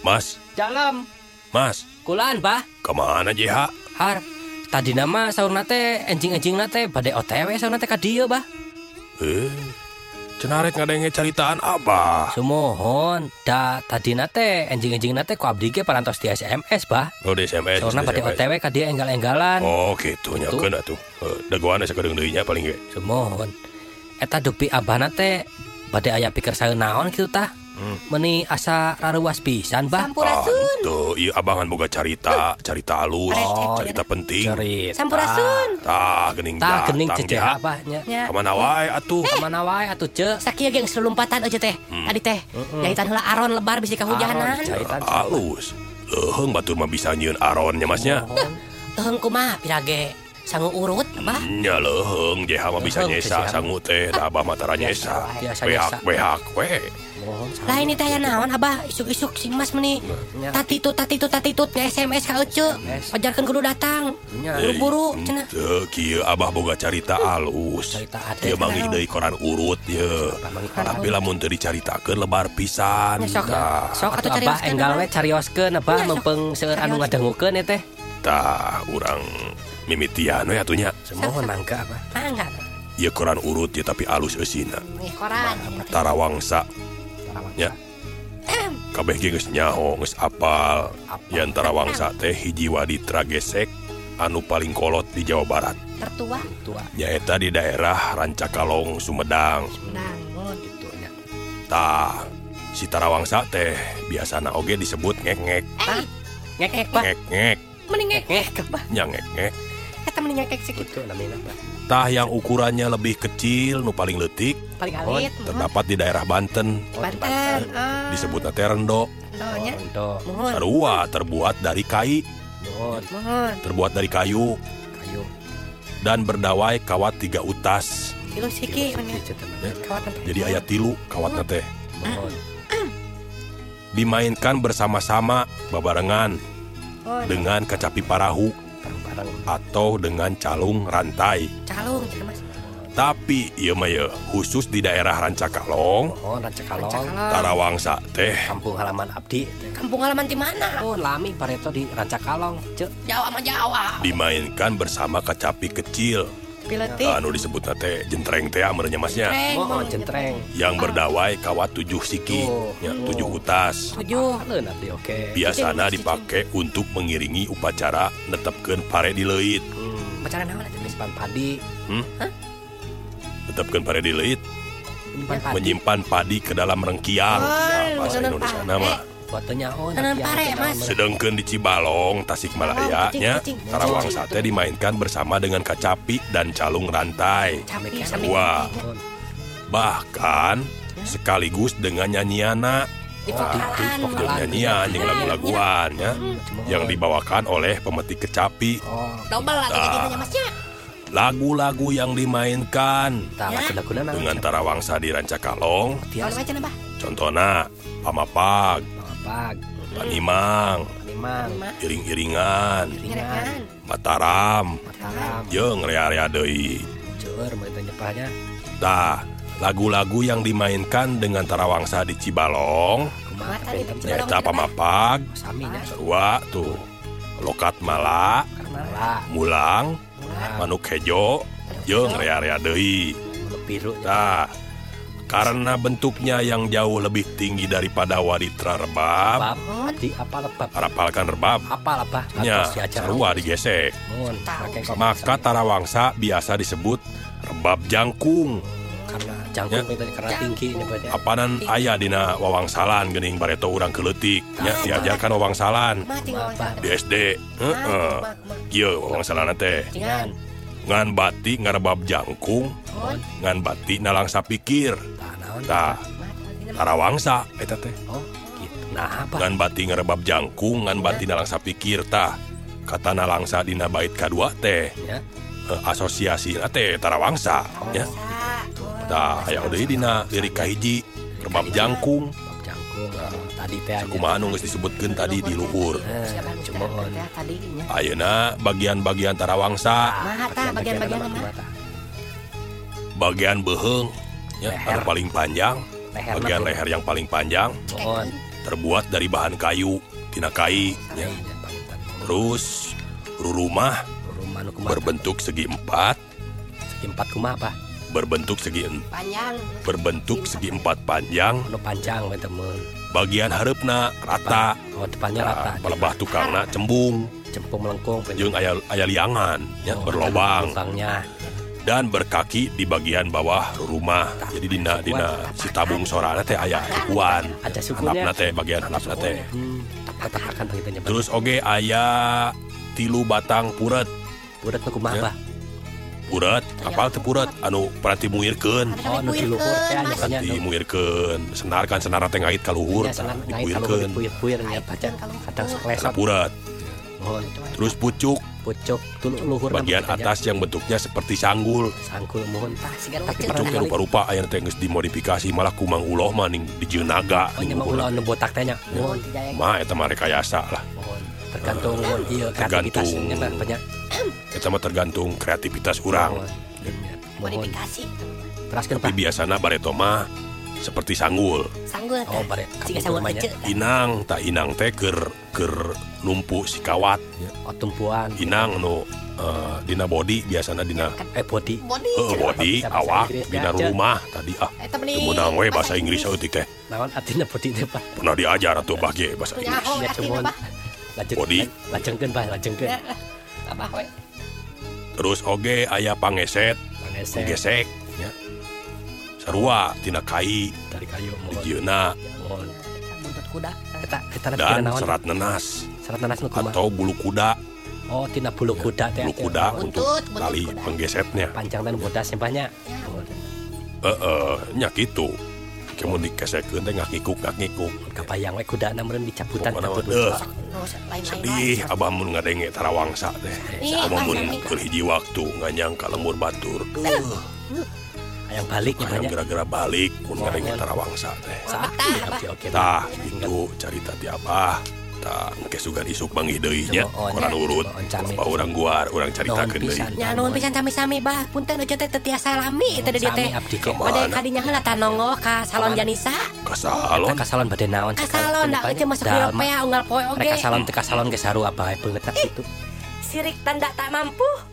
Mas, Dalam. Mas, Kulaan, Bah. ke mana JH? Har. Tadi nama sahur nate, enjing-enjing nate, pada OTW sahur nate ka dieu, Bah. Eh, cenarek ngadenge caritaan apa? Sumohon. Da, tadi nate, enjing-enjing nate ku abdi ge parantos di SMS, Bah. Oh, di SMS. Saurna SMS. OTW ka dia enggal-enggalan. Oh, gitu nyakeun atuh. Eh, Dagoana sakedeung deuinya paling ge. Sumohon. Eta dupi abah nate, pada aya pikir saya naon gitu tah. meni asa raruas pisan bah. Sampurasun. Ah, Tuh iya abangan boga carita carita halus oh, carita penting. Cerita. Sampurasun. Tah gening tah gening cecah bah nya. Kemana wae atuh? Eh. Kemana wae atuh ce sakia geng selumpatan aja teh. Hmm. Tadi teh jahitan heula aron lebar bisi kahujanan halus leuheung batur mah bisa nyieun aronnya masnya. Leuheung kumaha pirage? sanggu urut Abahnyaleheng Jehama bisa nyesa sanggu teh Abah matara nyesa. Behak behak we. Lain ini tanya naon Abah? Isuk-isuk sing mas meni. Tatitut tatitut tatitut ke SMS ka Ece Pajarkan kudu datang. Buru-buru eh, cenah. Teu Abah boga carita alus. Ieu mangi deui koran urut ye. Tapi lamun teu dicaritakeun lebar pisan Sok atuh carioskeun Abah enggal we carioskeun Abah mempeng seueur anu ngadangukeun ya teh. Tah urang. mimitiano ya tuhnya semua nangka apa? Nangka iya koran urut ya tapi alus esina eh, koran. Tarawangsa. Ya. Kabeh ge geus nyaho geus apal. Ya tarawangsa teh hiji waditra gesek anu paling kolot di Jawa Barat. Tertua. Nyaeta di daerah Rancakalong Sumedang. Sumedang oh gitu ya. Tah si tarawangsa teh biasana oge disebut ngek-ngek. Eh. ngek-ngek ngek-ngek. Mending ngek-ngek nyangek-ngek Eta mending ngekek segitu. Gitu? Tah yang ukurannya lebih kecil, nu paling letik, Paling alit. terdapat di daerah Banten. Banten. Ah. Disebut nate rendo. Donya. Untuk Mohon. Sarua terbuat dari kai, mohon Mohon. terbuat dari kayu, kayu. dan berdawai kawat tiga utas. Tilu siki. Kawatan. Jadi ayat tilu kawat teh. Mohon. Dimainkan bersama-sama babarengan dengan kecapi parahu. Atau dengan calung rantai. Calung Mas. Tapi ieu mah ye, khusus di daerah Rancakalong, Mohon rancakalong. Rancakalong. Tarawangsa teh Kampung halaman abdi. Kampung halaman di mana? Oh, lami pareto di rancakalong. Cek. Jawa mah Jawa. dimainkan bersama kecapi kecil Piletik. anu disebut teh jentreng teh amernya masnya Treng. Mohon centreng. yang berdawai kawat tujuh siki Tuh. ya, tujuh utas Tujuh. Leun abdi oke. biasana dipakai untuk mengiringi upacara netepkeun pare di leuit Hmm. Bacara naon eta? Menyimpan padi. netepkeun pare di leuit Menyimpan padi. menyimpan padi ke dalam rengkiang Oh, Nah, bahasa Indonesia pare. Oh. Sedangkan di Cibalong Tasikmalaya Oh. Tarawangsa teh dimainkan bersama dengan kacapi dan calung rantai. Mohon. bahkan sekaligus dengan nyanyiana nyanyian jeung lagu-laguan ya yang dibawakan oleh pemetik kecapi. Oh, Ah. gitu Masnya. lagu-lagu yang dimainkan. Ya. dengan Tarawangsa di Rancakalong. Contohna Pamapag, pag Panimang, Lima. Iring-iringan, Iringan. Mataram, mataram. Jeung rea-rea deui. ceur nyepahnya Tah, lagu-lagu yang dimainkan dengan Tarawangsa di Cibalong. Nyaeta Pamapag, saminya sarua tuh. Lokat Mala, Mulang, Manuk Hejo, jeung rea-rea deui. biru. Nah, karena bentuknya yang jauh lebih tinggi daripada waditra rebab, apa lebab harapalkan rebab, apa nya Atas diajar sarua digesek. Maka tarawangsa biasa disebut rebab jangkung. karena jangkung Ya. itu karena tinggi nyebutnya Apanan aya dina wawangsalan geuning bareto urang keleutik, nya diajarkan wawangsalan. Apa? di SD. Heeh. Kieu wawangsalan teh. Ngan. Bati ngarebab jangkung, ngan batti nalangsa pikirtahkarawangsa teh. Ngan batti ngerebab jangkung ngan batti nalangsa pikirtah kata nalangsa dina bait kedua teh. Eh, asosiasi tehtararawangsa ya. Dina lirik kahiji rebab jangkung. Kumanung disebutkan tadi di luhur. Ayeuna bagian-bagian tarawangsa bagian-bagian bagian beheung ya Leher. anu paling panjang Leher bagian leher yang paling panjang mohon terbuat dari bahan kayu tina kai ya. terus rumah berbentuk segi empat. Segi empat kumaha apa berbentuk segi Panjang. berbentuk segi empat panjang. Nu panjang we temen bagian harapna rata. Oh depannya rata nah, pelebah tukangna cembung. Cempung melengkung. We. jeung aya aya liangan ya Oh, berlobang. lubangnya dan berkaki di bagian bawah rumah. Jadi dina dina si tabung sorana teh aya ikuan ada sukunya. Handapna teh bagian handapna teh. Hmm nya terus oge aya tilu batang puret. Udah nu kumaha Ya. apa? Puret. Apal teh puret? Anu perhati muirkeun oh nu di luhur teh perhati muirkeun senar kan senar teh ngait ka luhur Ya, kalau dipuirkeun. puir-puir nya baca kadang Kana seklesot puret. Oh terus pucuk pucuk dulu luhur bagian atas yang bentuknya seperti sanggul. Sangkul mohon Tapi pucuk yang rupa-rupa aya teh geus dimodifikasi malah ku Mang Uloh mah ning di Jeunaga oh ning mau nu botak teh nya mah eta mah rekayasa lah. Tergantung mohon ieu lah banyak. Eta mah tergantung kreativitas urang. Mohon Modifikasi. terus kenapa tapi biasana bareto mah seperti sanggul. Sanggul. oh bare sanggul kecil. inang tak inang teh ker ker numpu si kawat. Oh tumpuan. Inang nu eh, dina body biasana dina eh body Body. eh, body awak dina ya, rumah tadi ah. Eta meni. menang we bahasa Inggris eutik teh. Naon artinya body teh pak? Pernah diajar atuh bage bahasa Inggris. ya cuman lanjut Body. lajengkeun bah lajengkeun. Ya. Apa we? terus oge aya pangeset. Pangesek gesek ya sarwatina Kai. Serat nenas atau bulu kuda. Ohtina bulu kuda bulu kuda oh, untuk kali penggesetnya. Panjang dan bodas banyak. Eh, eh nyak itu kamu dikesek teh ngakikuk ngakikuk. Kapayang we kuda na meureun dicabutan cabut eh, sedih. abah mun ngadenge tarawangsa teh. Abah mun hiji waktu nganyang ka lembur batur. Baliknya hayang banyak gara-gara balik mun ngadenge tarawangsa teh sakit oke oke tah gitu carita ti abah tah engke sugan isuk manggih deui nya oh, orang nya. urut apa urang guar urang caritakeun deui pisan. Ya nuhun pisan sami-sami bah. Punten aja teh teu tiasa lami teh dia teh. Pada kadinya heula tanongo ka salon Janisa. ka salon ka salon bade naon Ka salon da euy masuk. Europea unggal poe oge. Mereka salon teh ka salon ge saru apa beungeut gitu Sirik tanda tak mampu.